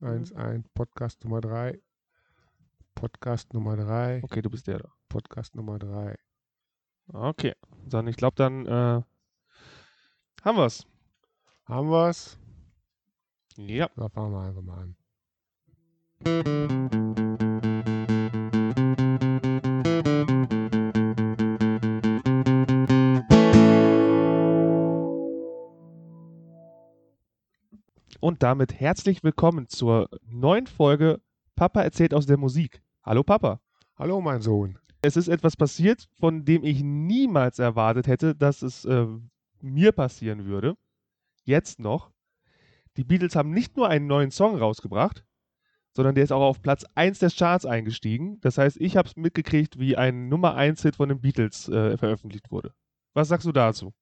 1, 1, Podcast Nummer 3. Podcast Nummer 3. Okay, du bist der da. Podcast Nummer 3. Okay. Dann, ich glaube, dann äh, haben wir's. Haben wir's? Ja. Da fangen wir einfach mal an. Und damit herzlich willkommen zur neuen Folge Papa erzählt aus der Musik. Hallo Papa. Hallo, mein Sohn. Es ist etwas passiert, von dem ich niemals erwartet hätte, dass es äh, mir passieren würde. Jetzt noch. Die Beatles haben nicht nur einen neuen Song rausgebracht, sondern der ist auch auf Platz 1 des Charts eingestiegen. Das heißt, ich habe es mitgekriegt, wie ein Nummer 1-Hit von den Beatles äh, veröffentlicht wurde. Was sagst du dazu?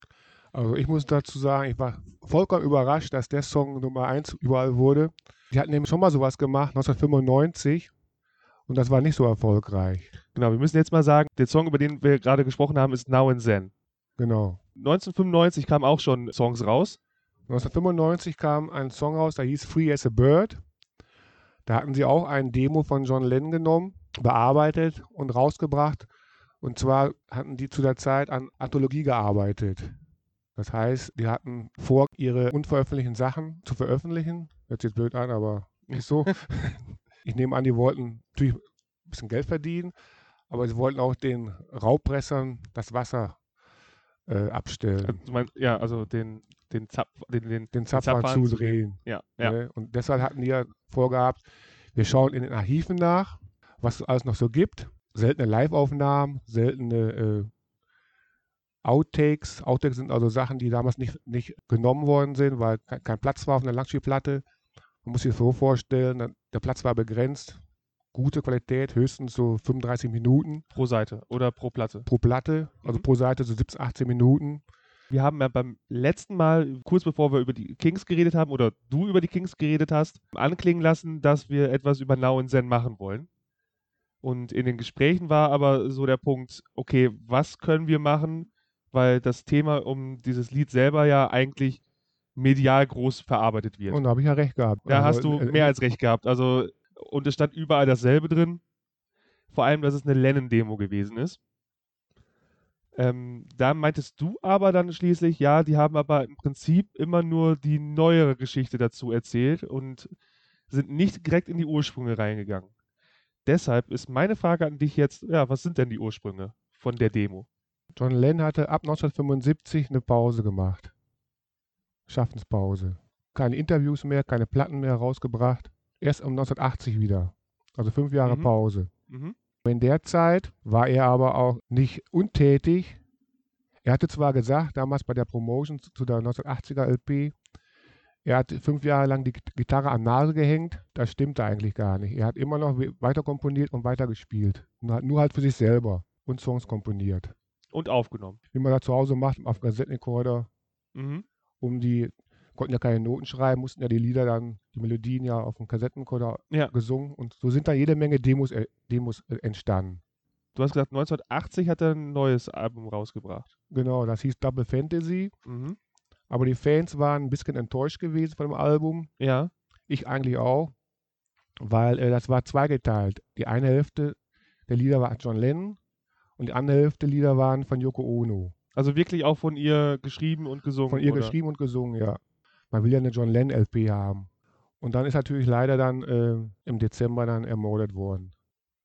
Also ich muss dazu sagen, ich war vollkommen überrascht, dass der Song Nummer 1 überall wurde. Die hatten nämlich schon mal sowas gemacht, 1995. Und das war nicht so erfolgreich. Genau, wir müssen jetzt mal sagen, der Song, über den wir gerade gesprochen haben, ist Now and Then. Genau. 1995 kamen auch schon Songs raus. 1995 kam ein Song raus, der hieß Free as a Bird. Da hatten sie auch ein Demo von John Lennon genommen, bearbeitet und rausgebracht. Und zwar hatten die zu der Zeit an Anthologie gearbeitet. Das heißt, die hatten vor, ihre unveröffentlichten Sachen zu veröffentlichen. Hört sich jetzt blöd an, aber nicht so. ich nehme an, die wollten natürlich ein bisschen Geld verdienen, aber sie wollten auch den Raubpressern das Wasser äh, abstellen. Also, meinst, ja, also den, den, Zapf, den, den, den zu zudrehen. Ja, ja. Ne? Und deshalb hatten die ja vorgehabt, wir schauen in den Archiven nach, was es alles noch so gibt. Seltene Live-Aufnahmen, seltene äh, Outtakes. Outtakes sind also Sachen, die damals nicht, nicht genommen worden sind, weil kein, kein Platz war auf einer Langspielplatte. Man muss sich das so vorstellen, der Platz war begrenzt. Gute Qualität, höchstens so 35 Minuten Pro Seite oder pro Platte. pro Platte, also Mhm. pro Seite so 17, 18 Minuten. Wir haben ja beim letzten Mal, kurz bevor wir über die Kings geredet haben, oder du über die Kings geredet hast, anklingen lassen, dass wir etwas über Now and Zen machen wollen. Und in den Gesprächen war aber so der Punkt, okay, was können wir machen, weil das Thema um dieses Lied selber ja eigentlich medial groß verarbeitet wird. Und da habe ich ja recht gehabt. Da hast Also, du äh, mehr als recht gehabt. Also, und es stand überall dasselbe drin. Vor allem, dass es eine Lennon-Demo gewesen ist. Ähm, da meintest du aber dann schließlich, ja, die haben aber im Prinzip immer nur die neuere Geschichte dazu erzählt und sind nicht direkt in die Ursprünge reingegangen. Deshalb ist meine Frage an dich jetzt, ja, was sind denn die Ursprünge von der Demo? John Lennon hatte ab 1975 eine Pause gemacht. Schaffenspause. Keine Interviews mehr, keine Platten mehr rausgebracht. Erst um 1980 wieder. Also fünf Jahre Mhm. Pause. Mhm. In der Zeit war er aber auch nicht untätig. Er hatte zwar gesagt, damals bei der Promotion zu der 1980er LP, er hat fünf Jahre lang die Gitarre an Nase gehängt. Das stimmte eigentlich gar nicht. Er hat immer noch weiter komponiert und weiter gespielt. Nur halt- nur halt für sich selber und Songs komponiert. Und aufgenommen. Wie man das zu Hause macht, auf Kassettenrekorder, Mhm. um die, konnten ja keine Noten schreiben, mussten ja die Lieder dann, die Melodien ja auf dem Kassettenrekorder Ja. gesungen. Und so sind da jede Menge Demos, äh, Demos äh, entstanden. Du hast gesagt, 1980 hat er ein neues Album rausgebracht. Genau, das hieß Double Fantasy. Mhm. Aber die Fans waren ein bisschen enttäuscht gewesen von dem Album. Ja. Ich eigentlich auch. Weil äh, das war zweigeteilt. Die eine Hälfte der Lieder war John Lennon und die andere Hälfte der Lieder waren von Yoko Ono. Also wirklich auch von ihr geschrieben und gesungen. Von ihr oder? geschrieben und gesungen, ja. Man will ja eine John Lennon LP haben. Und dann ist natürlich leider dann äh, im Dezember dann ermordet worden.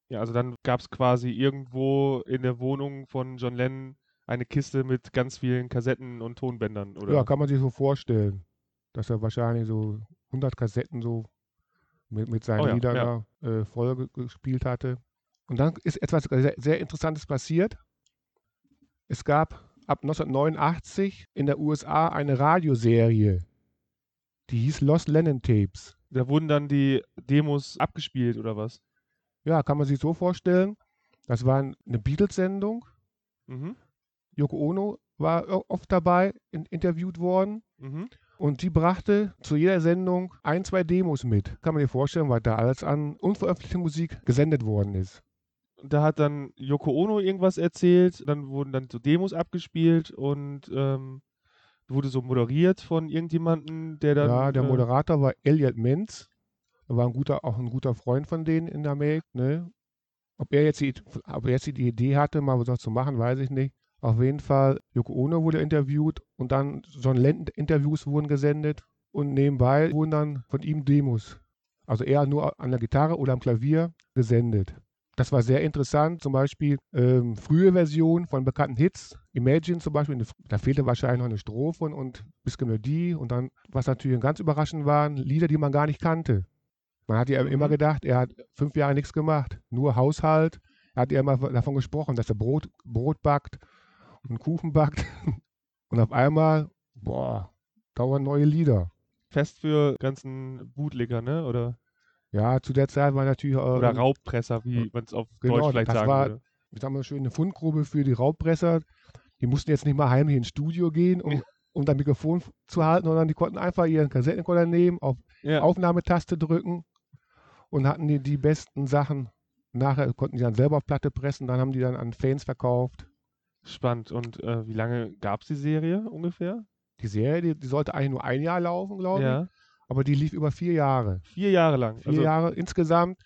Ja, also dann gab es quasi irgendwo in der Wohnung von John Lennon eine Kiste mit ganz vielen Kassetten und Tonbändern, oder? Ja, kann man sich so vorstellen, dass er wahrscheinlich so 100 Kassetten so mit, mit seinen Oh ja, Liedern ja. da, äh, voll ge- gespielt hatte. Und dann ist etwas sehr, sehr Interessantes passiert. Es gab ab 1989 in der USA eine Radioserie, die hieß Lost Lennon Tapes. Da wurden dann die Demos abgespielt, oder was? Ja, kann man sich so vorstellen. Das war eine Beatles-Sendung. Mhm. Yoko Ono war oft dabei, in, interviewt worden. Mhm. Und die brachte zu jeder Sendung ein, zwei Demos mit. Kann man sich vorstellen, weil da alles an unveröffentlichter Musik gesendet worden ist. Da hat dann Yoko Ono irgendwas erzählt, dann wurden dann so Demos abgespielt und ähm, wurde so moderiert von irgendjemandem, der dann. ja, der äh, Moderator war Elliot Menz. Er war ein guter, auch ein guter Freund von denen in Amerika. Ne? Ob er jetzt die, ob er jetzt die Idee hatte, mal was zu machen, weiß ich nicht. Auf jeden Fall, Yoko Ono wurde interviewt und dann John Lennon-Interviews wurden gesendet und nebenbei wurden dann von ihm Demos, also eher nur an der Gitarre oder am Klavier, gesendet. Das war sehr interessant, zum Beispiel ähm, frühe Versionen von bekannten Hits, Imagine zum Beispiel, da fehlte wahrscheinlich noch eine Strophe und, ein bisschen Melodie und dann, was natürlich ganz überraschend waren, Lieder, die man gar nicht kannte. Man hat ja immer mhm. gedacht, er hat fünf Jahre nichts gemacht, nur Haushalt. Er hat ja immer davon gesprochen, dass er Brot, Brot backt und Kuchen backt. Und auf einmal, boah, dauern neue Lieder. Fest für ganzen Bootlegger, ne? Oder? Ja, zu der Zeit war natürlich. Äh, Oder Raubpresser, wie man es auf genau, Deutsch vielleicht das sagen war, würde. Ich sag mal schön, eine Fundgrube für die Raubpresser. Die mussten jetzt nicht mal heimlich ins Studio gehen, um, um das Mikrofon zu halten, sondern die konnten einfach ihren Kassettenrekorder nehmen, auf ja. Aufnahmetaste drücken und hatten die, die besten Sachen. Nachher konnten die dann selber auf Platte pressen, dann haben die dann an Fans verkauft. Spannend. Und äh, wie lange gab es die Serie ungefähr? Die Serie, die, die, sollte eigentlich nur ein Jahr laufen, glaube ja. Aber die lief über vier Jahre. Vier Jahre lang. Vier also, Jahre insgesamt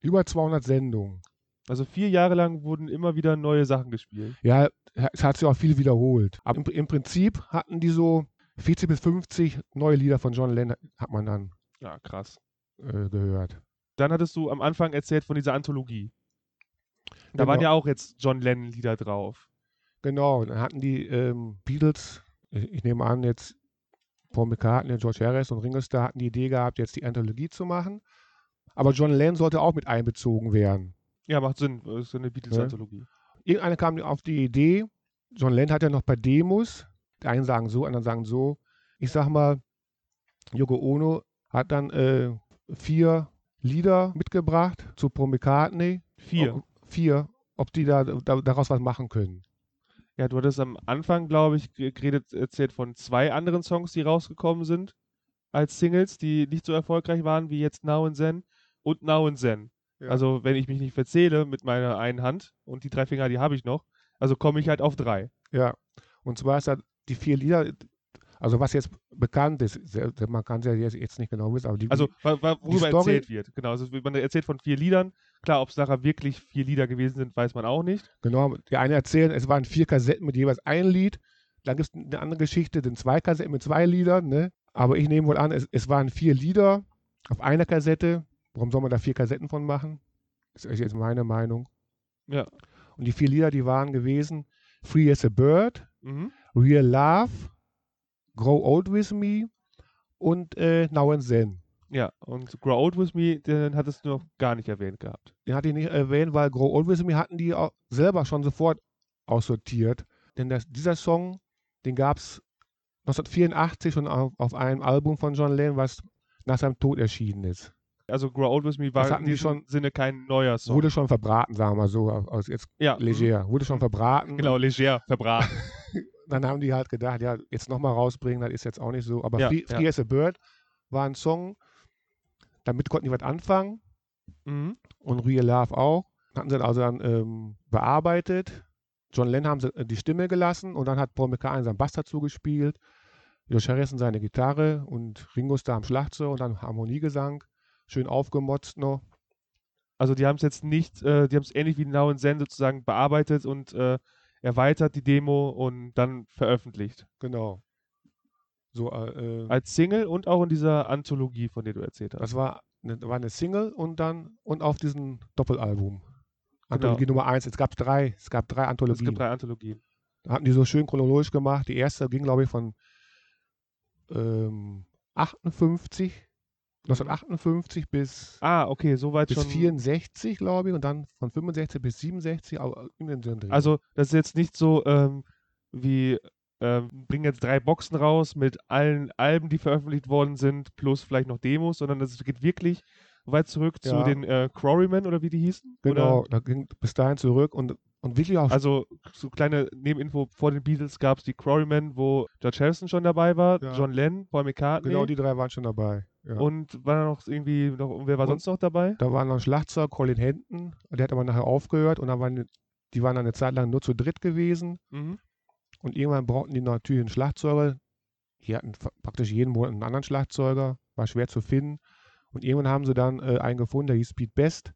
über 200 Sendungen. Also vier Jahre lang wurden immer wieder neue Sachen gespielt. Ja, es hat sich auch viel wiederholt. Aber im, im Prinzip hatten die so 40 bis 50 neue Lieder von John Lennon, hat man dann ja, krass. Äh, gehört. Dann hattest du am Anfang erzählt von dieser Anthologie. Da genau. waren ja auch jetzt John Lennon-Lieder drauf. Genau, dann hatten die ähm, Beatles, ich, ich, nehme an, jetzt Paul McCartney, George Harris und Ringo Starr hatten die Idee gehabt, jetzt die Anthologie zu machen. Aber John Lennon sollte auch mit einbezogen werden. Ja, macht Sinn, das ist eine Beatles-Anthologie. Ja. Irgendeiner kam auf die Idee, John Lennon hat ja noch bei Demos, die einen sagen so, anderen sagen so. Ich sag mal, Yoko Ono hat dann äh, vier Lieder mitgebracht zu Paul McCartney. Vier vier, ob die da, da, daraus was machen können. Ja, du hattest am Anfang, glaube ich, geredet, erzählt von zwei anderen Songs, die rausgekommen sind als Singles, die nicht so erfolgreich waren wie jetzt Now and Zen und Now and Zen. Ja. Also, wenn ich mich nicht verzähle mit meiner einen Hand und die drei Finger, die habe ich noch, also komme ich halt auf drei. Ja, und zwar ist das die vier Lieder, also was jetzt bekannt ist, man kann es ja jetzt nicht genau wissen, aber die Also worüber die Story, erzählt wird, genau. Also man erzählt von vier Liedern. Klar, ob es nachher wirklich vier Lieder gewesen sind, weiß man auch nicht. Genau, die eine erzählen, es waren vier Kassetten mit jeweils ein Lied. Dann gibt es eine andere Geschichte, sind zwei Kassetten mit zwei Liedern, ne? Aber ich nehme wohl an, es, es waren vier Lieder auf einer Kassette. Warum soll man da vier Kassetten von machen? Das ist jetzt meine Meinung. Ja. Und die vier Lieder, die waren gewesen Free as a Bird, mhm. Real Love, Grow Old With Me und äh, Now and Then. Ja, und Grow Old With Me, den hattest du noch gar nicht erwähnt gehabt. Den hatte ich nicht erwähnt, weil Grow Old With Me hatten die auch selber schon sofort aussortiert. Denn das, dieser Song, den gab es 1984 schon auf, auf, einem Album von John Lennon, was nach seinem Tod erschienen ist. Also Grow Old With Me war in diesem schon, Sinne kein neuer Song. Wurde schon verbraten, sagen wir mal so, aus jetzt ja. leger. Wurde schon verbraten. Genau, leger, verbraten. dann haben die halt gedacht, ja, jetzt nochmal rausbringen, das ist jetzt auch nicht so. Aber ja, Free, Free ja. as a Bird war ein Song, damit konnten die was anfangen. Mhm. Und Real Love auch. Hatten sie also dann ähm, bearbeitet. John Lennon haben sie äh, die Stimme gelassen und dann hat Paul McCartney seinen Bass dazu gespielt. Josh Harrison seine Gitarre und Ringo Starr am Schlagzeug und dann Harmoniegesang. Schön aufgemotzt noch. Also die haben es jetzt nicht, äh, die haben es ähnlich wie Now and Zen sozusagen bearbeitet und äh, erweitert die Demo und dann veröffentlicht. Genau. So, äh, Als Single und auch in dieser Anthologie, von der du erzählt hast. Das war eine, war eine Single und dann und auf diesem Doppelalbum. Anthologie genau. Nummer 1. Es gab drei, es gab drei Anthologien. Es gibt drei Anthologien. Da hatten die so schön chronologisch gemacht. Die erste ging, glaube ich, von ähm, 58 1958 bis, ah, okay, soweit bis schon. 64, glaube ich, und dann von 65 bis 67 in den Dreh. Also, das ist jetzt nicht so ähm, wie, ähm, bringen jetzt drei Boxen raus mit allen Alben, die veröffentlicht worden sind, plus vielleicht noch Demos, sondern das geht wirklich weit zurück ja. zu den äh, Quarrymen oder wie die hießen. Genau, oder? da ging bis dahin zurück und und wirklich auch. Also, so kleine Nebeninfo: vor den Beatles gab es die Quarrymen, wo George Harrison schon dabei war, ja. John Lennon, Paul McCartney. Genau, die drei waren schon dabei. Ja. Und war da noch irgendwie, noch, wer war und sonst noch dabei? Da war noch Schlagzeug, Colin Henton, der hat aber nachher aufgehört und dann waren die waren eine Zeit lang nur zu dritt gewesen. Mhm. Und irgendwann brauchten die natürlich einen Schlagzeuger. Die hatten praktisch jeden Monat einen anderen Schlagzeuger, war schwer zu finden. Und irgendwann haben sie dann äh, einen gefunden, der hieß Pete Best.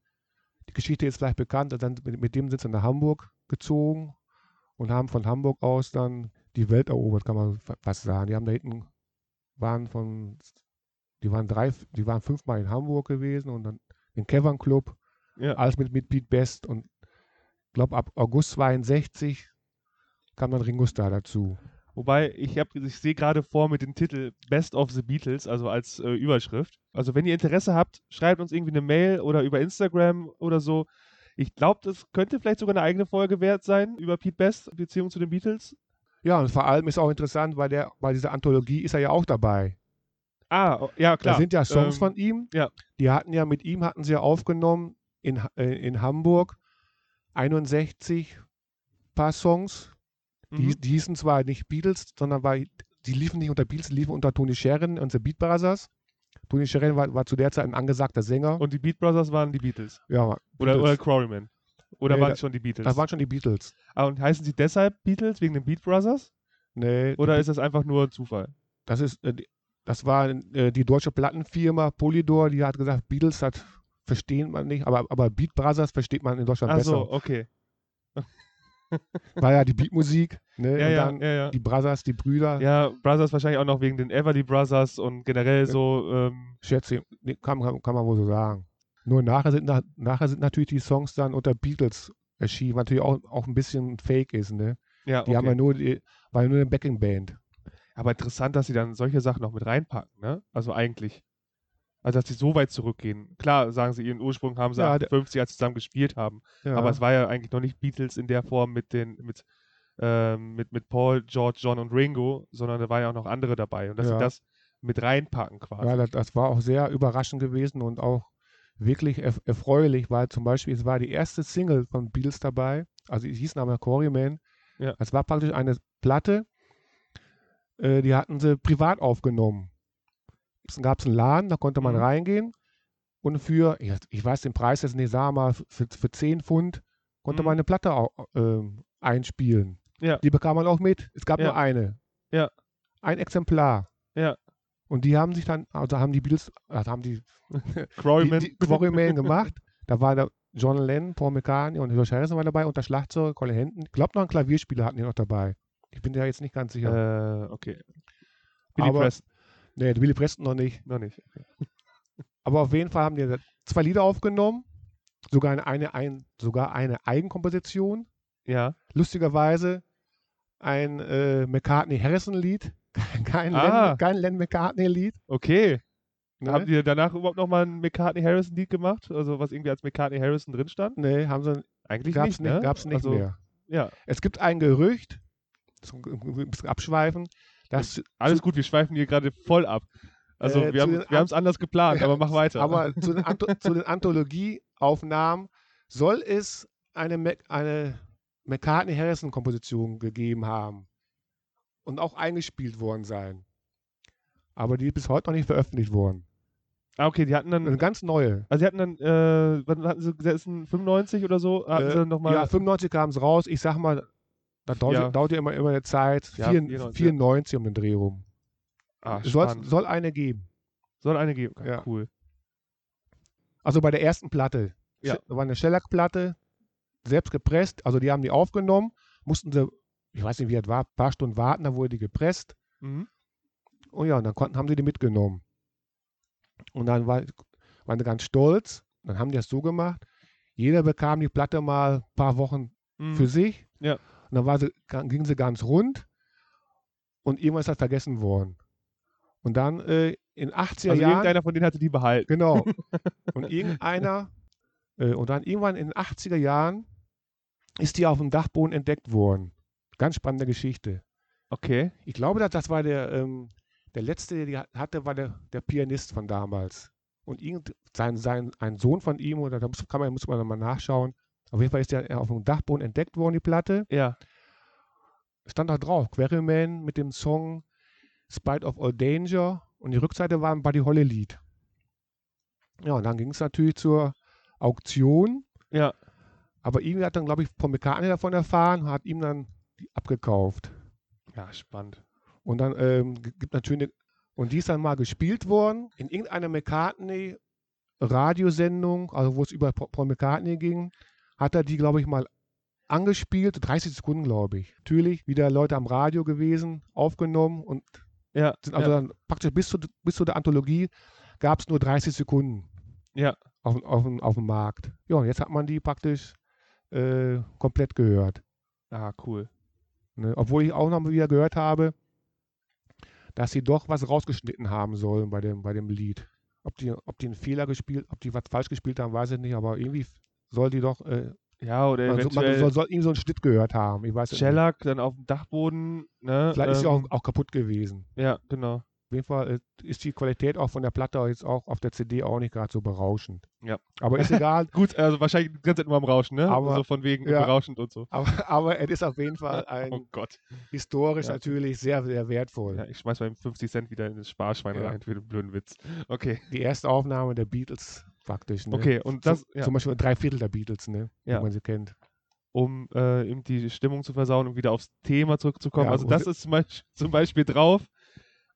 Die Geschichte ist vielleicht bekannt. Dann, mit, mit dem sind sie nach Hamburg gezogen und haben von Hamburg aus dann die Welt erobert, kann man fa- fast sagen. Die haben da hinten, waren von, die waren drei, die waren fünfmal in Hamburg gewesen und dann den Cavern Club, Ja. alles mit, mit Pete Best und ich glaube ab August 62 kam dann Ringo Starr dazu. Wobei, ich, hab- ich sehe gerade vor mit dem Titel Best of the Beatles, also als äh, Überschrift. Also wenn ihr Interesse habt, schreibt uns irgendwie eine Mail oder über Instagram oder so. Ich glaube, das könnte vielleicht sogar eine eigene Folge wert sein über Pete Best, Beziehung zu den Beatles. Ja, und vor allem ist auch interessant, weil der, bei dieser Anthologie ist er ja auch dabei. Ah, oh, ja klar. Da sind ja Songs Ähm, von ihm. ja. Die hatten ja mit ihm, hatten sie ja aufgenommen in, äh, in Hamburg 61 paar Songs. Die, mhm. die hießen zwar nicht Beatles, sondern war, die liefen nicht unter Beatles, die liefen unter Tony Sheridan und The Beat Brothers. Tony Sheridan war, war zu der Zeit ein angesagter Sänger. Und die Beat Brothers waren die Beatles. ja, Oder, Beatles. oder Quarrymen. Oder Nee, waren da- es schon die Beatles? das waren schon die Beatles. ah, und heißen sie deshalb Beatles wegen den Beat Brothers? Nee, Oder ist das einfach nur Zufall? das ist, äh, das war äh, die deutsche Plattenfirma Polydor, die hat gesagt, Beatles, das versteht man nicht, aber, aber Beat Brothers versteht man in Deutschland Ach besser. so, okay. War ja die Beatmusik, ne? Ja, und dann ja, ja. die Brothers, die Brüder. Ja, Brothers wahrscheinlich auch noch wegen den Everly Brothers und generell so, ähm, Schätze, nee, kann, kann, kann man wohl so sagen. Nur nachher sind, na- nachher sind natürlich die Songs dann unter Beatles erschienen, was natürlich auch, auch ein bisschen fake ist, ne? ja, Die haben ja nur, die, war ja nur eine Backing-Band. Aber interessant, dass sie dann solche Sachen noch mit reinpacken, ne? Also eigentlich. Also, dass sie so weit zurückgehen. Klar, sagen sie, ihren Ursprung haben sie Ja, der- 58, als sie zusammen gespielt haben. Ja. Aber es war ja eigentlich noch nicht Beatles in der Form mit den, mit, ähm, mit, mit Paul, George, John und Ringo, sondern da waren ja auch noch andere dabei. Und dass Ja. sie das mit reinpacken quasi. Ja, das, das war auch sehr überraschend gewesen und auch wirklich erf erfreulich, weil zum Beispiel es war die erste Single von Beatles dabei, also es hieß nachher Quarryman. Ja. Das war praktisch eine Platte, äh, die hatten sie privat aufgenommen. Es gab einen Laden, da konnte man Mhm. reingehen und für, ich, weiß den Preis jetzt nicht, wir mal, für, für 10 Pfund konnte Mhm. man eine Platte au, ähm, einspielen. Ja. Die bekam man auch mit. Es gab Ja. nur eine. Ja. Ein Exemplar. Ja. Und die haben sich dann, also haben die Beatles, also haben die, Quarryman. die, die Quarryman gemacht. Da war der John Lennon, Paul McCartney und George Harrison war dabei und der Schlagzeuger Colin Henton. Ich glaube noch ein Klavierspieler hatten die noch dabei. Ich bin da jetzt nicht ganz sicher. äh, okay. Billy Aber- Preston, nee, Billy Preston noch nicht. noch nicht. Aber auf jeden Fall haben die zwei Lieder aufgenommen. Sogar eine, ein, sogar eine Eigenkomposition. Ja. Lustigerweise ein äh, McCartney-Harrison-Lied. Kein, Ah. Lennon, kein Lennon McCartney-Lied. Okay. Ne? Haben die danach überhaupt nochmal ein McCartney-Harrison-Lied gemacht? Also, was irgendwie als McCartney-Harrison drin stand? nee, haben sie, Eigentlich gab's nicht, ne? gab's nicht also, mehr. Ja, Es gibt ein Gerücht, zum ein bisschen abschweifen, dass alles gut, wir schweifen hier gerade voll ab. Also, Äh, wir haben es anders geplant, aber mach weiter. Aber zu den, Anto zu den Anthologieaufnahmen soll es eine, Mac eine McCartney-Harrison-Komposition gegeben haben und auch eingespielt worden sein. Aber die ist bis heute noch nicht veröffentlicht worden. ah, okay, die hatten Eine dann, ganz neue. also die hatten dann, äh, wann hatten sie gesessen? 95 oder so? Hatten Äh, sie nochmal, ja, 95 kam es raus. Ich sag mal, da dauert Ja. dauert ja immer, immer eine Zeit. Ja, 94, 94, 94 um den Dreh rum. ah, Soll, soll eine geben. Soll eine geben, Ja. cool. Also bei der ersten Platte. Ja. Da war eine Shellac-Platte, selbst gepresst. Also die haben die aufgenommen, mussten sie, ich weiß nicht, wie das war, ein paar Stunden warten, dann wurde die gepresst. Mhm. Und ja, und dann konnten, haben sie die mitgenommen. Und dann war, waren sie ganz stolz. Dann haben die das so gemacht. Jeder bekam die Platte mal ein paar Wochen Mhm. für sich. Ja. Und dann war sie, ging sie ganz rund. Und irgendwann ist das vergessen worden. Und dann äh, in 80er Also Jahren. irgendeiner von denen hatte die behalten. Genau. Und irgendeiner, äh, und dann irgendwann in den 80er Jahren ist die auf dem Dachboden entdeckt worden. Ganz spannende Geschichte. Okay. Ich glaube, dass das war der, ähm, der letzte, der die hatte, war der, der Pianist von damals. Und irgend, sein, sein, ein Sohn von ihm, oder da muss, kann man, muss man nochmal nachschauen. Auf jeden Fall ist der auf dem Dachboden entdeckt worden, die Platte. Ja. Stand da drauf, Quarryman mit dem Song Spite of All Danger. Und die Rückseite war ein Buddy Holly Lied. Ja, und dann ging es natürlich zur Auktion. Ja. Aber irgendwie hat dann, glaube ich, Paul McCartney davon erfahren, hat ihm dann die abgekauft. Ja, spannend. Und dann ähm, gibt natürlich, Und die ist dann mal gespielt worden in irgendeiner McCartney Radiosendung, also wo es über Pa- Paul McCartney ging, hat er die, glaube ich, mal angespielt, 30 Sekunden, glaube ich. Natürlich wieder Leute am Radio gewesen, aufgenommen und Ja, sind also ja, dann praktisch bis zu, bis zu der Anthologie gab es nur 30 Sekunden ja. auf, auf, dem- auf dem Markt. Ja, und jetzt hat man die praktisch äh, komplett gehört. Ah, cool. Ne? Obwohl ich auch noch mal wieder gehört habe, dass sie doch was rausgeschnitten haben sollen bei dem, bei dem Lied. Ob die, ob die einen Fehler gespielt, ob die was falsch gespielt haben, weiß ich nicht, aber irgendwie soll die doch, äh, Ja, oder man, so- man eventuell soll, soll irgendwie so einen Schnitt gehört haben. Ich weiß. Shellac dann auf dem Dachboden, ne? Vielleicht ist sie auch, ähm, auch kaputt gewesen. Ja, genau. Auf jeden Fall äh, ist die Qualität auch von der Platte jetzt auch auf der CD auch nicht gerade so berauschend. Ja. Aber ist egal. Gut, also wahrscheinlich die ganze Zeit nur am Rauschen, ne? Aber- so von wegen ja. berauschend und so. aber, aber es ist auf jeden Fall ein Oh Gott. historisch Ja. natürlich sehr, sehr wertvoll. Ja, ich schmeiß mal 50 Cent wieder in das Sparschwein rein für den blöden Witz. Okay. Die erste Aufnahme der Beatles praktisch. Ne? Okay, und das, Zum, ja, zum Beispiel drei Viertel der Beatles, ne? Ja. wie man sie kennt. um äh, eben die Stimmung zu versauen und wieder aufs Thema zurückzukommen. Ja, also das ist zum Beispiel, zum Beispiel drauf,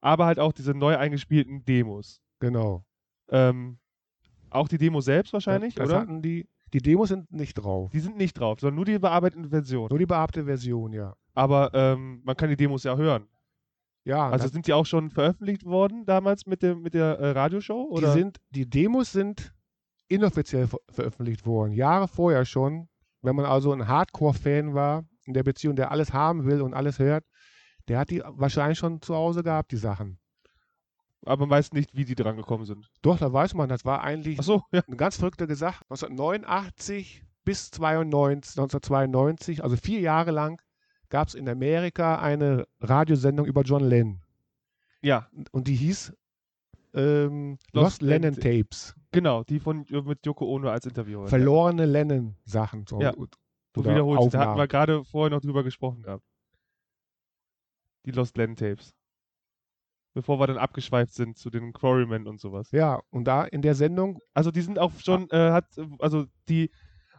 aber halt auch diese neu eingespielten Demos. Genau. Ähm, auch die Demo selbst wahrscheinlich, das oder? Hatten die, die Demos sind nicht drauf. Die sind nicht drauf, sondern nur die bearbeiteten Versionen. Nur die behabte Version, ja. Aber ähm, man kann die Demos ja hören. Ja, Also das, sind die auch schon veröffentlicht worden damals mit, dem, mit der äh, Radioshow? die, Oder? sind, die Demos sind inoffiziell ver veröffentlicht worden. Jahre vorher schon. Wenn man also ein Hardcore-Fan war in der Beziehung, der alles haben will und alles hört, der hat die wahrscheinlich schon zu Hause gehabt, die Sachen. aber man weiß nicht, wie die dran gekommen sind. Doch, da weiß man, das war eigentlich so, ja. eine ganz verrückte Sache. 1989 bis 92, 1992, also vier Jahre lang, gab es in Amerika eine Radiosendung über John Lennon. Ja, Und die hieß ähm, Lost Lost, Lennon Tapes. Genau, die von mit Yoko Ono als Interviewer. Verlorene Lennon-Sachen. So, Ja. und- Du oder wiederholst, da hatten wir gerade vorher noch drüber gesprochen gehabt. Die Lost Lennon Tapes. Bevor wir dann abgeschweift sind zu den Quarrymen und sowas. Ja, und da in der Sendung, Also die sind auch schon, äh, hat, äh, also die,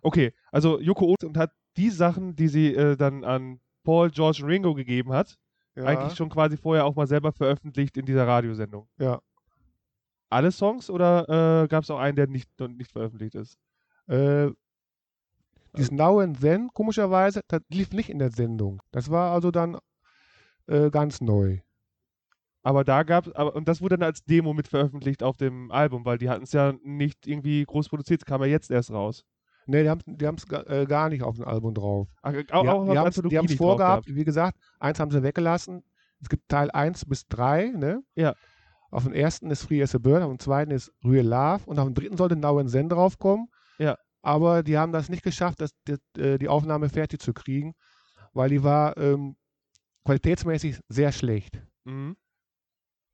okay, also Yoko Ono und hat die Sachen, die sie äh, dann an Paul, George und Ringo gegeben hat, ja, eigentlich schon quasi vorher auch mal selber veröffentlicht in dieser Radiosendung. Ja. Alle Songs oder äh, gab es auch einen, der nicht, nicht veröffentlicht ist? äh, dieses Now and Then, komischerweise, das lief nicht in der Sendung. Das war also dann äh, ganz neu. Aber da gab es, und das wurde dann als Demo mit veröffentlicht auf dem Album, weil die hatten es ja nicht irgendwie groß produziert, es kam ja jetzt erst raus. Nee, die haben es äh, gar nicht auf dem Album drauf. Ach, auch, Die, auch die haben es vorgehabt, gehabt. wie gesagt, eins haben sie weggelassen. Es gibt Teil 1 bis 3, ne? Ja. Auf dem ersten ist Free as a Bird, auf dem zweiten ist Real Love und auf dem dritten sollte Now and Then draufkommen. Ja. Aber die haben das nicht geschafft, das, die, äh, die Aufnahme fertig zu kriegen, weil die war ähm, qualitätsmäßig sehr schlecht. Mhm.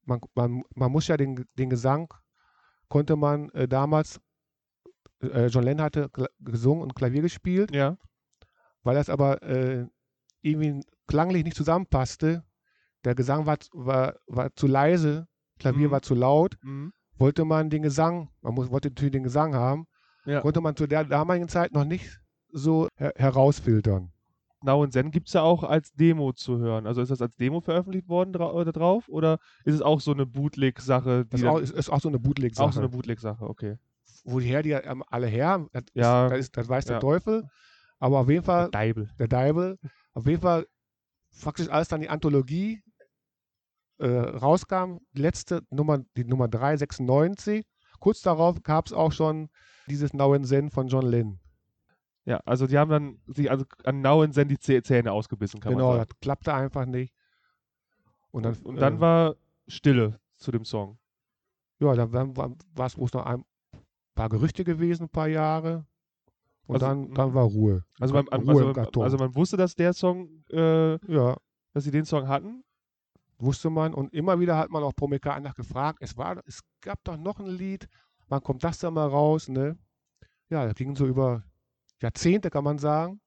Man, man, man muss ja den, den Gesang, konnte man äh, damals, äh, John Lennon hatte gesungen und Klavier gespielt, Ja. weil das aber äh, irgendwie klanglich nicht zusammenpasste. Der Gesang war, war, war zu leise, Klavier Mhm. war zu laut. Mhm. Wollte man den Gesang, man muss, wollte natürlich den Gesang haben, Ja. konnte man zu der damaligen Zeit noch nicht so her herausfiltern. Now and Zen gibt es ja auch als Demo zu hören. Also ist das als Demo veröffentlicht worden dra oder drauf? Oder ist es auch so eine Bootleg-Sache? Ist ist, ist auch so eine Bootleg-Sache. auch so eine Bootleg-Sache, okay. Woher die ähm, alle her, das, Ja. ist, das, ist, das weiß der Ja. Teufel. Aber auf jeden Fall, Deibel. der Deibel, auf jeden Fall faktisch alles dann die Anthologie äh, rauskam. Die letzte Nummer, die Nummer 396. Kurz darauf gab es auch schon dieses Now and Zen von John Lennon. Ja, also die haben dann sich also an Now and Zen die Zäh- Zähne ausgebissen, kann genau, man das sagen. klappte einfach nicht. Und dann, Und dann äh, war Stille zu dem Song. ja, dann war es bloß noch ein paar Gerüchte gewesen, ein paar Jahre. Und Also, dann, mhm. dann war Ruhe. Also man, Ruhe also, also man wusste, dass der Song, äh, ja, dass sie den Song hatten. Wusste man. Und immer wieder hat man auch Paul McCartney nachgefragt, es, war, es gab doch noch ein Lied, wann kommt das denn mal raus? Ne? Ja, das ging so über Jahrzehnte, kann man sagen.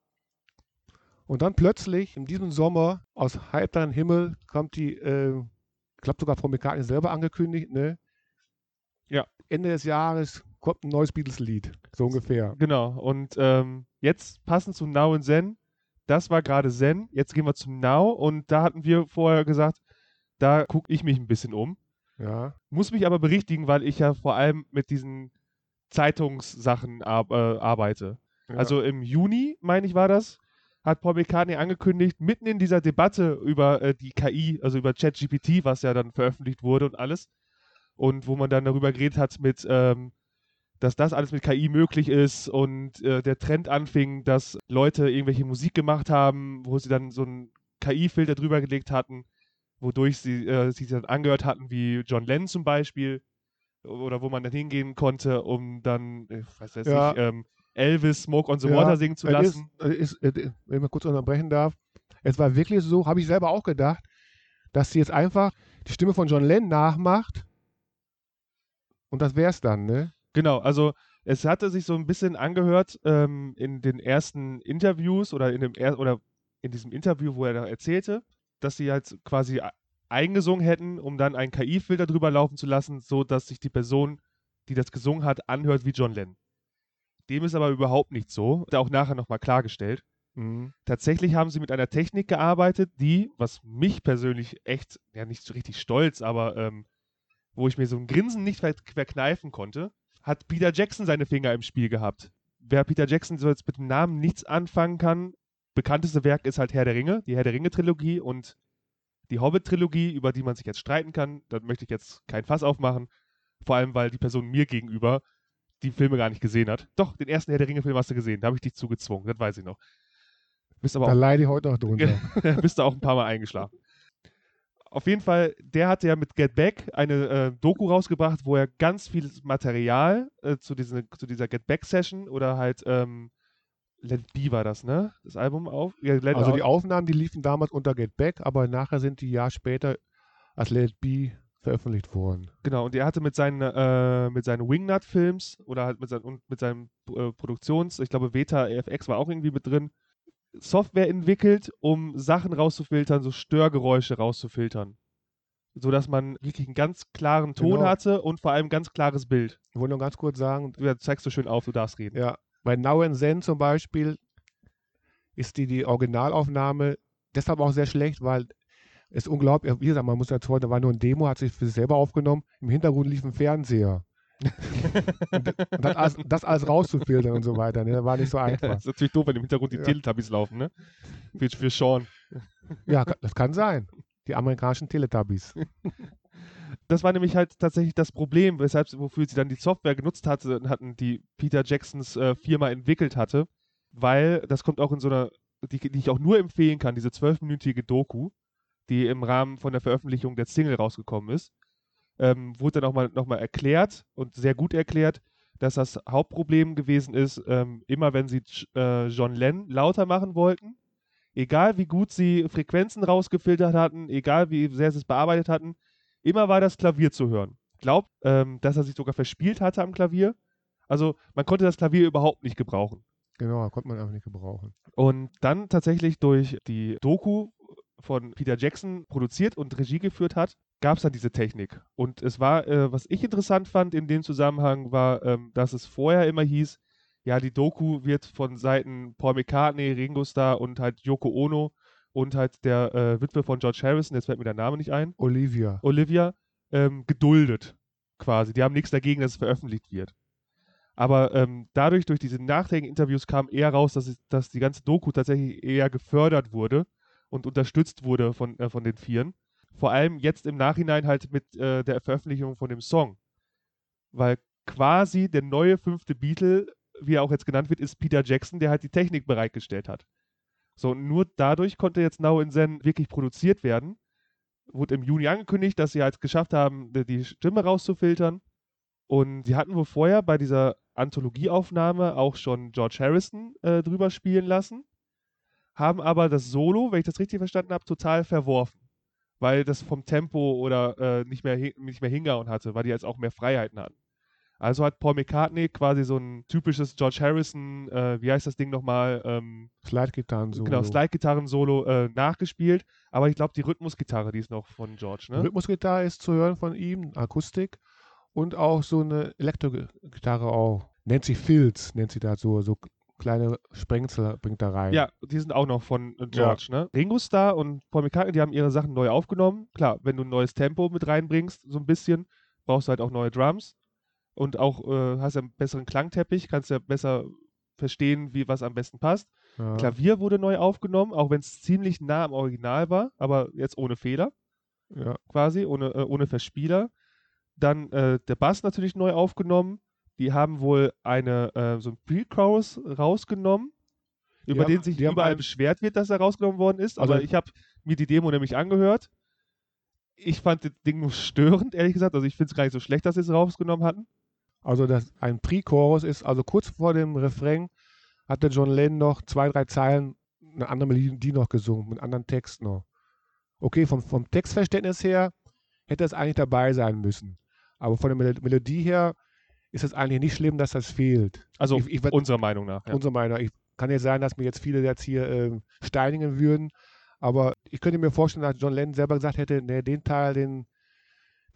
Und dann plötzlich, in diesem Sommer, aus heiterem Himmel, kommt die, äh, ich glaube sogar McCartney selber angekündigt, ne? Ja. Ende des Jahres kommt ein neues Beatles-Lied, so ungefähr. Genau. Und ähm, jetzt passend zu Now and Zen, das war gerade Zen. Jetzt gehen wir zum Now und da hatten wir vorher gesagt, da gucke ich mich ein bisschen um. Ja. Muss mich aber berichtigen, weil ich ja vor allem mit diesen Zeitungssachen ar äh, arbeite. ja. Also im Juni, meine ich, war das, hat Paul McCartney angekündigt, mitten in dieser Debatte über äh, die KI, also über ChatGPT, was ja dann veröffentlicht wurde und alles, und wo man dann darüber geredet hat mit, ähm, dass das alles mit KI möglich ist und äh, der Trend anfing, dass Leute irgendwelche Musik gemacht haben, wo sie dann so einen KI-Filter drüber gelegt hatten, wodurch sie äh, sich dann angehört hatten, wie John Lennon zum Beispiel, oder wo man dann hingehen konnte, um dann, äh, was weiß Ja. ich, ähm, Elvis Smoke on the Ja, Water singen zu es lassen. Ist, es ist, äh, wenn ich mal kurz unterbrechen darf, es war wirklich so, habe ich selber auch gedacht, dass sie jetzt einfach die Stimme von John Lennon nachmacht und das wär's dann, ne? Genau, also es hatte sich so ein bisschen angehört ähm, in den ersten Interviews oder in dem er oder in diesem Interview, wo er da erzählte, dass sie halt quasi e- eingesungen hätten, um dann einen KI-Filter drüber laufen zu lassen, so dass sich die Person, die das gesungen hat, anhört wie John Lennon. Dem ist aber überhaupt nicht so. Er auch nachher nochmal klargestellt. Mhm. Tatsächlich haben sie mit einer Technik gearbeitet, die, was mich persönlich echt, ja nicht so richtig stolz, aber ähm, wo ich mir so ein Grinsen nicht ver verkneifen konnte, hat Peter Jackson seine Finger im Spiel gehabt. Wer Peter Jackson so jetzt mit dem Namen nichts anfangen kann, bekannteste Werk ist halt Herr der Ringe, die Herr der Ringe-Trilogie und die Hobbit-Trilogie, über die man sich jetzt streiten kann. Da möchte ich jetzt kein Fass aufmachen. Vor allem, weil die Person mir gegenüber die Filme gar nicht gesehen hat. Doch, den ersten Herr der Ringe-Film hast du gesehen. Da habe ich dich zugezwungen. Das weiß ich noch. Bist aber Da auch leide ich heute noch drunter. bist du auch ein paar Mal eingeschlafen. Auf jeden Fall, der hatte ja mit Get Back eine äh, Doku rausgebracht, wo er ganz viel Material äh, zu, diese, zu dieser Get Back Session oder halt ähm, Let It Be war das, ne? Das Album auf. Ja, Also die Aufnahmen, die liefen damals unter Get Back, aber nachher sind die Jahr später als Let Be veröffentlicht worden. Genau, und er hatte mit seinen, äh, mit seinen Wingnut-Films oder halt mit, sein, mit seinem äh, Produktions, ich glaube Veta EFX war auch irgendwie mit drin, Software entwickelt, um Sachen rauszufiltern, so Störgeräusche rauszufiltern. Sodass man wirklich einen ganz klaren Ton Genau. hatte und vor allem ein ganz klares Bild. Ich wollte noch ganz kurz sagen, Du zeigst du schön auf, du darfst reden. ja, bei Now and Zen zum Beispiel ist die, die Originalaufnahme deshalb auch sehr schlecht, weil es unglaublich, wie gesagt, man muss dazu, da war nur ein Demo, hat sich für sich selber aufgenommen, im Hintergrund lief ein Fernseher. und, das, alles, das alles rauszufiltern und so weiter, ne, das war nicht so Das einfach. ist natürlich doof, wenn im Hintergrund die Ja. Teletubbies laufen, ne? Für, für Sean. Ja, das kann sein. Die amerikanischen Teletubbies. das war nämlich halt tatsächlich das Problem, weshalb wofür sie dann die Software genutzt hatte, hatten, die Peter Jacksons äh, Firma entwickelt hatte, weil das kommt auch in so einer, die, die ich auch nur empfehlen kann, diese zwölfminütige Doku, die im Rahmen von der Veröffentlichung der Single rausgekommen ist, ähm, wurde dann auch mal nochmal erklärt und sehr gut erklärt, dass das Hauptproblem gewesen ist, ähm, immer wenn sie äh, John Lennon lauter machen wollten, egal wie gut sie Frequenzen rausgefiltert hatten, egal wie sehr sie es bearbeitet hatten, immer war das Klavier zu hören. Glaubt, ähm, dass er sich sogar verspielt hatte am Klavier. Also man konnte das Klavier überhaupt nicht gebrauchen. Genau, konnte man einfach nicht gebrauchen. Und dann tatsächlich durch die Doku von Peter Jackson produziert und Regie geführt hat, gab es dann diese Technik. Und es war, äh, was ich interessant fand in dem Zusammenhang, war, ähm, dass es vorher immer hieß, ja, die Doku wird von Seiten Paul McCartney, Ringo Starr und halt Yoko Ono und halt der äh, Witwe von George Harrison, jetzt fällt mir der Name nicht ein, Olivia. Olivia, ähm, geduldet quasi. Die haben nichts dagegen, dass es veröffentlicht wird. Aber ähm, dadurch, durch diese nachträgigen Interviews kam eher raus, dass, es, dass die ganze Doku tatsächlich eher gefördert wurde und unterstützt wurde von, äh, von den Vieren. Vor allem jetzt im Nachhinein halt mit äh, der Veröffentlichung von dem Song. Weil quasi der neue fünfte Beatle, wie er auch jetzt genannt wird, ist Peter Jackson, der halt die Technik bereitgestellt hat. So, nur dadurch konnte jetzt Now in Zen wirklich produziert werden. Wurde im Juni angekündigt, dass sie halt geschafft haben, die- Stimme rauszufiltern. Und sie hatten wohl vorher bei dieser Anthologieaufnahme auch schon George Harrison äh, drüber spielen lassen, haben aber das Solo, wenn ich das richtig verstanden habe, total verworfen. Weil das vom Tempo oder äh, nicht, mehr, nicht mehr hingehauen hatte, weil die jetzt auch mehr Freiheiten hatten. Also hat Paul McCartney quasi so ein typisches George Harrison, äh, wie heißt das Ding nochmal, ähm, Slide-Gitarren so. genau, Slide-Gitarren-Solo äh, nachgespielt. Aber ich glaube, die Rhythmusgitarre, die ist noch von George, ne? Rhythmusgitarre ist zu hören von ihm, Akustik. Und auch so eine Elektrogitarre auch. Nennt sich Filz, nennt sie das so, so kleine Sprengsel bringt er rein. Ja, die sind auch noch von äh, George, ne? Ringo Starr und Paul McCartney, die haben ihre Sachen neu aufgenommen. Klar, wenn du ein neues Tempo mit reinbringst, so ein bisschen, brauchst du halt auch neue Drums und auch äh, hast ja einen besseren Klangteppich, kannst ja besser verstehen, wie was am besten passt. Ja. Klavier wurde neu aufgenommen, auch wenn es ziemlich nah am Original war, aber jetzt ohne Fehler Ja. quasi, ohne, äh, ohne Verspieler. Dann äh, der Bass natürlich neu aufgenommen. Die haben wohl eine, äh, so ein Pre-Chorus rausgenommen, Die über haben- den sich überall ein- beschwert wird, dass er rausgenommen worden ist. Also- Aber ich habe mir die Demo nämlich angehört. Ich fand das Ding nur störend, ehrlich gesagt. Also ich finde es gar nicht so schlecht, dass sie es rausgenommen hatten. Also das, ein Pre-Chorus ist, also kurz vor dem Refrain hatte John Lennon noch zwei, drei Zeilen eine andere Melodie noch gesungen, mit einem anderen Text noch. Okay, vom, vom Textverständnis her hätte es eigentlich dabei sein müssen. Aber von der Mel Melodie her ist es eigentlich nicht schlimm, dass das fehlt. Also Ich- ich unserer Meinung nach. Ja. Unserer Meinung nach. Ich kann jetzt sein, dass mir jetzt viele jetzt hier ähm, steinigen würden, aber ich könnte mir vorstellen, dass John Lennon selber gesagt hätte, nee, den Teil, den,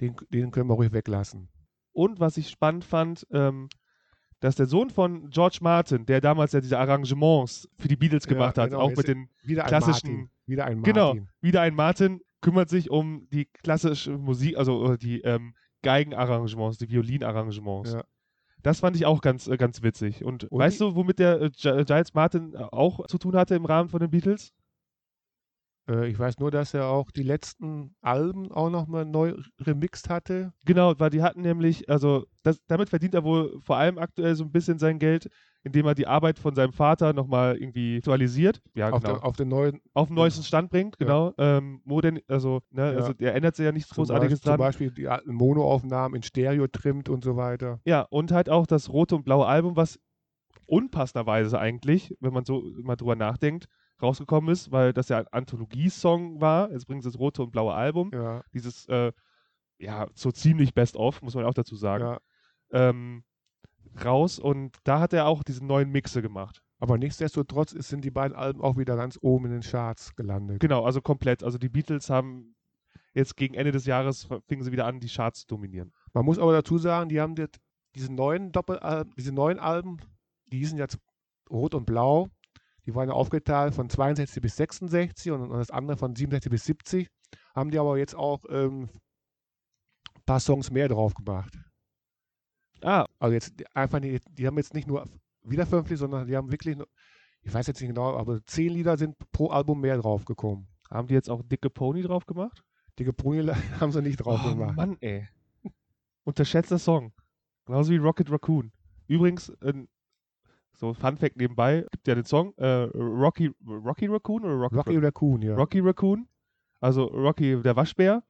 den, den können wir ruhig weglassen. Und was ich spannend fand, ähm, dass der Sohn von George Martin, der damals ja diese Arrangements für die Beatles Ja, gemacht hat, genau, auch jetzt- mit den Wieder Klassischen- Martin. Wieder ein Martin. Genau, wieder ein Martin kümmert sich um die klassische Musik, also äh, die ähm, Geigenarrangements, die Violinarrangements. Ja. Das fand ich auch ganz, äh, ganz witzig. Und, Und weißt du, womit der äh, Gi- Giles Martin äh, auch zu tun hatte im Rahmen von den Beatles? Äh, ich weiß nur, dass er auch die letzten Alben auch nochmal neu remixt hatte. Genau, weil die hatten nämlich, also das, damit verdient er wohl vor allem aktuell so ein bisschen sein Geld, indem er die Arbeit von seinem Vater nochmal irgendwie aktualisiert. Ja, auf, genau. der, auf den neuen, auf den neuesten Stand bringt, Ja. genau. Ähm, modern, also, ne, Ja. also der ändert sich ja nichts zum, Großartiges Beispiel, zum dran. Beispiel die alten Monoaufnahmen in Stereo trimmt und so weiter. Ja, und halt auch das rote und blaue Album, was unpassenderweise eigentlich, wenn man so mal drüber nachdenkt, rausgekommen ist, weil das ja ein Anthologiesong war. Jetzt bringen sie das rote und blaue Album. Ja, Dieses, äh, ja, so ziemlich best-of, muss man auch dazu sagen, ja. ähm, raus. Und da hat er auch diesen neuen Mixe gemacht. Aber nichtsdestotrotz sind die beiden Alben auch wieder ganz oben in den Charts gelandet. Genau, also komplett. Also die Beatles haben jetzt gegen Ende des Jahres fingen sie wieder an, die Charts zu dominieren. Man muss aber dazu sagen, die haben das, diese neuen Doppelalben, diese neuen Alben, die sind jetzt rot und blau. Die waren aufgeteilt von 62 bis 66 und, und das andere von 67 bis 70. Haben die aber jetzt auch ähm, ein paar Songs mehr drauf gemacht. Ah, Also jetzt einfach, die, die haben jetzt nicht nur wieder veröffentlicht, sondern die haben wirklich, ich weiß jetzt nicht genau, aber zehn Lieder sind pro Album mehr draufgekommen. haben die jetzt auch dicke Pony drauf gemacht? Die Gebrühe haben sie nicht drauf oh, gemacht. Mann, ey. Unterschätzter Song. Genauso wie Rocket Raccoon. Übrigens, ähm, so Fun Fact nebenbei, gibt ja den Song äh, Rocky, Rocky Raccoon oder Rocket Rocky Raccoon, ja. Rocky Raccoon. Also Rocky der Waschbär.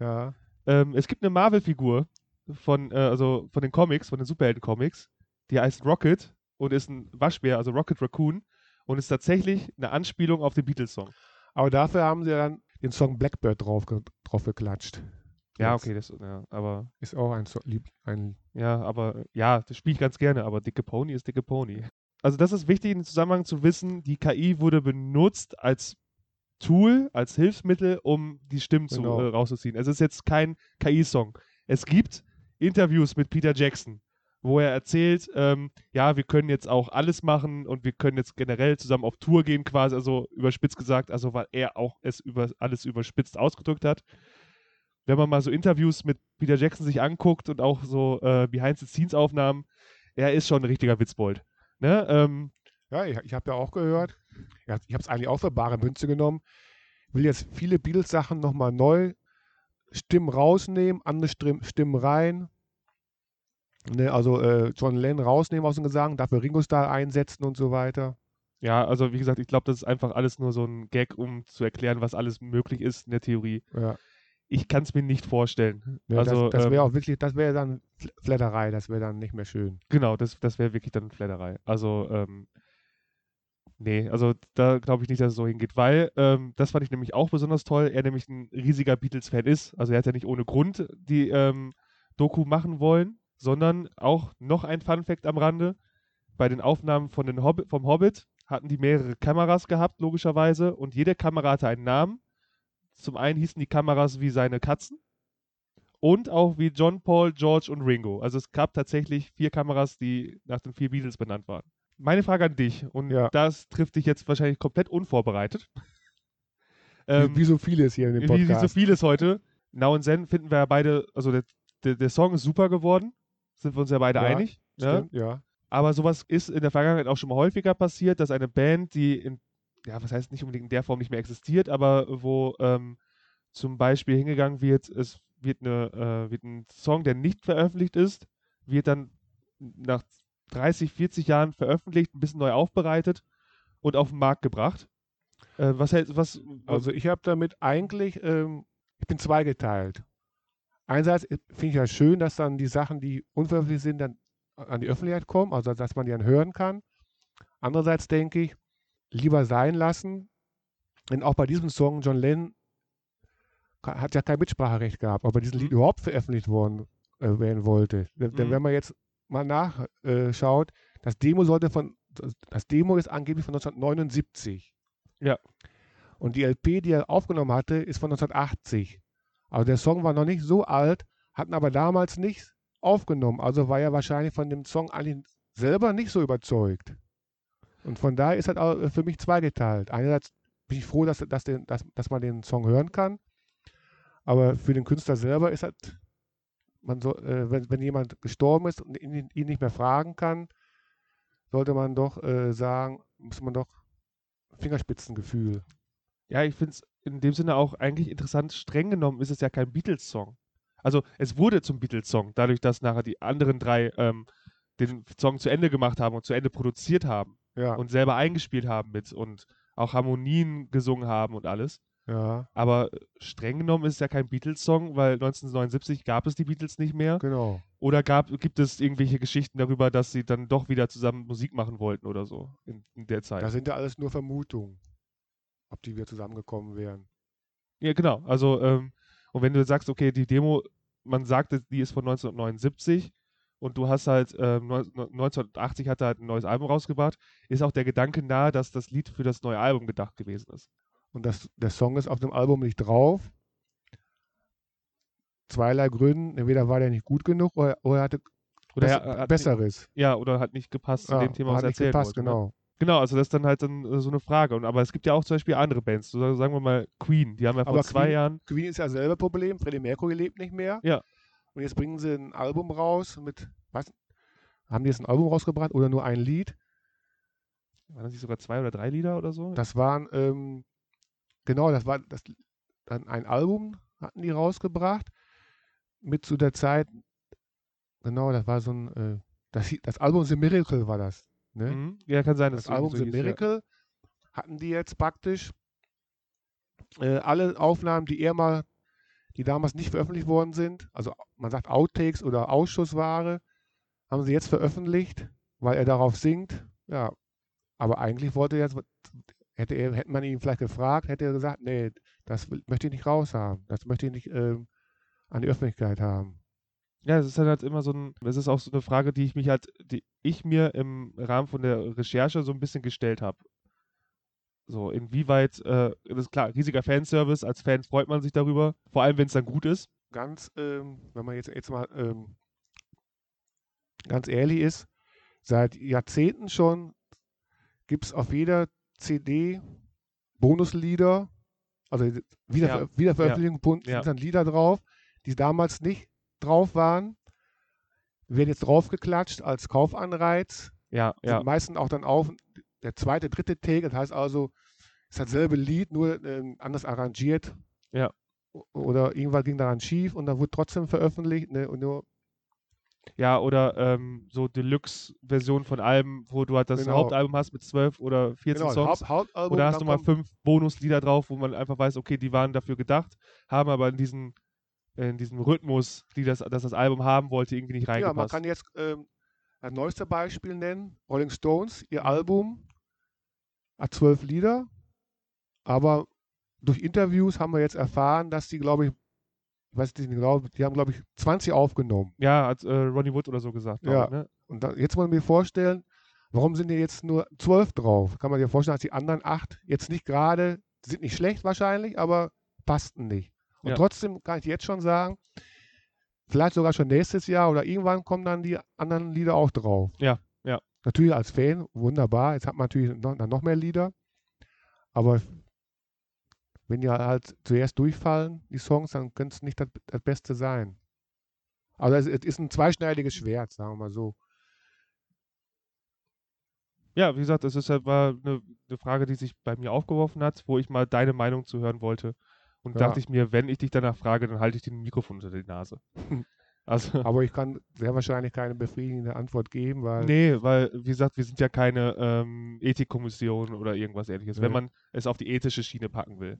ja. Ähm, es gibt eine Marvel-Figur von, äh, also von den Comics, von den Superhelden-Comics, die heißt Rocket und ist ein Waschbär, also Rocket Raccoon und ist tatsächlich eine Anspielung auf den Beatles-Song. Aber dafür haben sie dann den Song Blackbird drauf, drauf geklatscht. Ja, okay, das, ja, aber Ist auch ein, so, lieb, ein Ja, aber ja, das spiele ich ganz gerne, aber dicke Pony ist dicke Pony. Also das ist wichtig im Zusammenhang zu wissen, die KI wurde benutzt als Tool, als Hilfsmittel, um die Stimmen Genau. zu, äh, rauszuziehen. Es ist jetzt kein KI-Song. Es gibt Interviews mit Peter Jackson, wo er erzählt, ähm, ja, wir können jetzt auch alles machen und wir können jetzt generell zusammen auf Tour gehen, quasi, also überspitzt gesagt, also weil er auch es über alles überspitzt ausgedrückt hat. Wenn man mal so Interviews mit Peter Jackson sich anguckt und auch so äh, Behind-the-Scenes-Aufnahmen, er ist schon ein richtiger Witzbold. Ne? Ähm, Ja, ich, ich habe ja auch gehört, ich habe es eigentlich auch für bare Münze genommen, will jetzt viele Beatles-Sachen nochmal neu Stimmen rausnehmen, andere Stimmen, Stimmen rein. Ne, also äh, John Lennon rausnehmen aus dem Gesang, dafür Ringo Starr einsetzen und so weiter. ja, also wie gesagt, ich glaube, das ist einfach alles nur so ein Gag, um zu erklären, was alles möglich ist in der Theorie. Ja. Ich kann es mir nicht vorstellen. Ne, also, das das wäre ähm, auch wirklich, das wäre dann Fl- Flatterei, das wäre dann nicht mehr schön. Genau, das, das wäre wirklich dann Flatterei. Also, ähm, nee, also da glaube ich nicht, dass es so hingeht, weil ähm, das fand ich nämlich auch besonders toll. Er nämlich ein riesiger Beatles-Fan ist. Also er hat ja nicht ohne Grund die ähm, Doku machen wollen, sondern auch noch ein Fun-Fact am Rande. Bei den Aufnahmen von den Hobbit, vom Hobbit hatten die mehrere Kameras gehabt, logischerweise, und jede Kamera hatte einen Namen. Zum einen hießen die Kameras wie seine Katzen und auch wie John, Paul, George und Ringo. Also es gab tatsächlich vier Kameras, die nach den vier Beatles benannt waren. meine Frage an dich, und Ja. das trifft dich jetzt wahrscheinlich komplett unvorbereitet. Wie, Ähm, wie so vieles hier in dem wie, wie so Podcast. vieles heute. Now und Zen finden wir ja beide, also der, der, der Song ist super geworden. Sind wir uns ja beide Ja, einig. Ne? Stimmt, ja. Aber sowas ist in der Vergangenheit auch schon mal häufiger passiert, dass eine Band, die in, ja, was heißt nicht unbedingt in der Form nicht mehr existiert, aber wo ähm, zum Beispiel hingegangen wird, es wird, eine, äh, wird ein Song, der nicht veröffentlicht ist, wird dann nach 30, 40 Jahren veröffentlicht, ein bisschen neu aufbereitet und auf den Markt gebracht. Äh, was was, Also ich habe damit eigentlich, ähm, ich bin zweigeteilt. Einerseits äh, finde ich ja schön, dass dann die Sachen, die unveröffentlicht sind, dann an die Öffentlichkeit kommen, also dass man die dann hören kann. Andererseits denke ich, lieber sein lassen, denn auch bei diesem Song, John Lennon hat ja kein Mitspracherecht gehabt, ob er diesen Lied Mhm. überhaupt veröffentlicht worden äh, werden wollte. Denn denn Mhm. wenn man jetzt mal nachschaut, das Demo sollte von, das, Demo ist angeblich von 1979. Ja. Und die LP, die er aufgenommen hatte, ist von 1980. Also der Song war noch nicht so alt, hatten aber damals nicht aufgenommen. Also war er wahrscheinlich von dem Song eigentlich selber nicht so überzeugt. Und von daher ist das auch äh, für mich zweigeteilt. Einerseits bin ich froh, dass, dass, den, dass, dass man den Song hören kann. Aber für den Künstler selber ist das, man soll, äh, wenn, wenn jemand gestorben ist und ihn, ihn nicht mehr fragen kann, sollte man doch äh, sagen, muss man doch Fingerspitzengefühl. Ja, ich finde es in dem Sinne auch eigentlich interessant. Streng genommen ist es ja kein Beatles-Song. Also es wurde zum Beatles-Song, dadurch, dass nachher die anderen drei ähm, den Song zu Ende gemacht haben und zu Ende produziert haben Ja, und selber eingespielt haben mit und auch Harmonien gesungen haben und alles. ja, Aber streng genommen ist es ja kein Beatles-Song, weil 1979 gab es die Beatles nicht mehr. genau. Oder gab, gibt es irgendwelche Geschichten darüber, dass sie dann doch wieder zusammen Musik machen wollten oder so in, in der Zeit? Das sind ja alles nur Vermutungen, ob die wir zusammengekommen wären. Ja, genau. Also, ähm, und wenn du sagst, okay, die Demo, man sagt, die ist von 1979 und du hast halt, neun- 1980 hat er halt ein neues Album rausgebracht, ist auch der Gedanke nahe, dass das Lied für das neue Album gedacht gewesen ist. Und das, der Song ist auf dem Album nicht drauf. Zweierlei Gründen. Entweder war der nicht gut genug oder, oder er hatte Oder bess- hat Besseres. Nicht, ja, oder hat nicht gepasst zu Ja, dem Thema, was hat er nicht erzählen gepasst, wollte. Ne? genau. Genau, also das ist dann halt dann äh, so eine Frage. Und, aber es gibt ja auch zum Beispiel andere Bands, so sagen wir mal Queen, die haben ja vor Aber zwei Queen- Jahren, Queen ist ja selber Problem. Freddie Mercury lebt nicht mehr. Ja. Und jetzt bringen sie ein Album raus mit, was? Haben die jetzt ein Album rausgebracht oder nur ein Lied? waren das nicht sogar zwei oder drei Lieder oder so? Das waren, ähm, genau, das war das, dann ein Album hatten die rausgebracht mit zu der Zeit, genau, das war so ein, äh, das, das Album The Miracle war das. Ne? Mhm. Ja, kann sein, dass Das Album so The hieß, ja. Miracle hatten die jetzt praktisch äh, alle Aufnahmen, die er mal, die damals nicht veröffentlicht worden sind, also man sagt Outtakes oder Ausschussware, haben sie jetzt veröffentlicht, weil er darauf singt. Ja, aber eigentlich wollte er jetzt, hätte, er, hätte man ihn vielleicht gefragt, hätte er gesagt, nee, das möchte ich nicht raushaben, das möchte ich nicht ähm, an die Öffentlichkeit haben. Ja, es ist halt, halt immer so ein, es ist auch so eine Frage, die ich mich halt, die ich mir im Rahmen von der Recherche so ein bisschen gestellt habe. So, inwieweit, äh, das ist klar, riesiger Fanservice, als Fan freut man sich darüber, vor allem wenn es dann gut ist. ganz, ähm, wenn man jetzt, jetzt mal ähm, ganz ehrlich ist, seit Jahrzehnten schon gibt es auf jeder CD Bonuslieder, also wieder, Ja, Wiederveröffentlichung sind ja. dann Lieder drauf, die damals nicht drauf waren, werden jetzt draufgeklatscht als Kaufanreiz, Ja, sind ja, meistens auch dann auf der zweite, dritte Take, das heißt also, es ist dasselbe Lied, nur ähm, anders arrangiert. Ja. Oder irgendwas ging daran schief und dann wurde trotzdem veröffentlicht. Ne? Und nur, ja, oder ähm, so Deluxe-Version von Alben, wo du halt das Genau. Hauptalbum hast mit 12 oder 14 genau, Songs. Haupt, Hauptalbum. Oder hast du mal fünf Bonuslieder drauf, wo man einfach weiß, okay, die waren dafür gedacht, haben aber in diesen in diesem Rhythmus, die das, dass das Album haben wollte, irgendwie nicht Ja, man reingepasst. kann jetzt ähm, ein neueste Beispiel nennen. Rolling Stones, ihr. Album zwölf Lieder, aber durch Interviews haben wir jetzt erfahren, dass die, glaube ich, ich weiß nicht genau, die haben, glaube ich, 20 aufgenommen. ja, hat äh, Ronnie Wood oder so gesagt. Ja. ich, ne? Und da, jetzt muss man mir vorstellen, warum sind hier jetzt nur zwölf drauf? Kann man dir vorstellen, dass die anderen acht jetzt nicht gerade, sind nicht schlecht wahrscheinlich, aber passten nicht. Und Ja. trotzdem kann ich jetzt schon sagen, vielleicht sogar schon nächstes Jahr oder irgendwann kommen dann die anderen Lieder auch drauf. Natürlich als Fan wunderbar. Jetzt hat man natürlich noch, noch mehr Lieder. Aber wenn die halt zuerst durchfallen, die Songs, dann könnte es nicht das, das Beste sein. Also es, es ist ein zweischneidiges Schwert, sagen wir mal so. Ja, wie gesagt, das ist halt war eine, eine Frage, die sich bei mir aufgeworfen hat, wo ich mal deine Meinung zu hören wollte. Und Ja. dachte ich mir, wenn ich dich danach frage, dann halte ich dir ein Mikrofon unter die Nase. Also, Aber ich kann sehr wahrscheinlich keine befriedigende Antwort geben, weil nee, weil, wie gesagt, wir sind ja keine ähm, Ethikkommission oder irgendwas ähnliches, wenn Nee. man es auf die ethische Schiene packen will.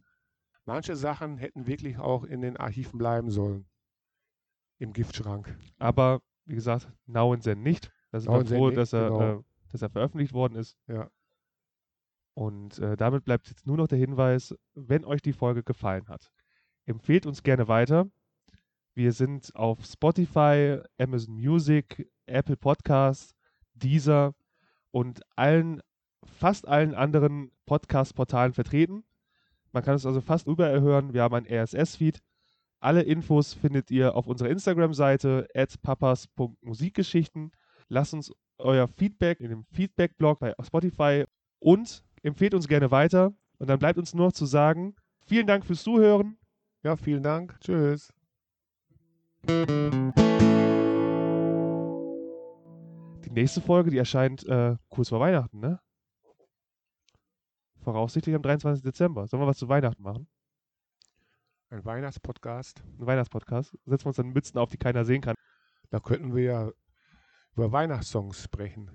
manche Sachen hätten wirklich auch in den Archiven bleiben sollen. Im Giftschrank. Aber, wie gesagt, Now and Zen nicht. Da sind wir froh, dass er, genau. äh, dass er veröffentlicht worden ist. Ja. Und äh, damit bleibt jetzt nur noch der Hinweis, wenn euch die Folge gefallen hat, empfehlt uns gerne weiter. Wir sind auf Spotify, Amazon Music, Apple Podcasts, Deezer und allen, fast allen anderen Podcast-Portalen vertreten. Man kann es also fast überall hören. Wir haben ein RSS-Feed. Alle Infos findet ihr auf unserer Instagram-Seite papas.musikgeschichten. Lasst uns euer Feedback in dem Feedback-Blog bei Spotify und empfehlt uns gerne weiter. Und dann bleibt uns nur noch zu sagen, vielen Dank fürs Zuhören. Ja, vielen Dank. Tschüss. Die nächste Folge, die erscheint äh, kurz vor Weihnachten, ne? Voraussichtlich am 23. Dezember. Sollen wir was zu Weihnachten machen? Ein Weihnachtspodcast. Ein Weihnachtspodcast. Setzen wir uns dann Mützen auf, die keiner sehen kann. Da könnten wir ja über Weihnachtssongs sprechen.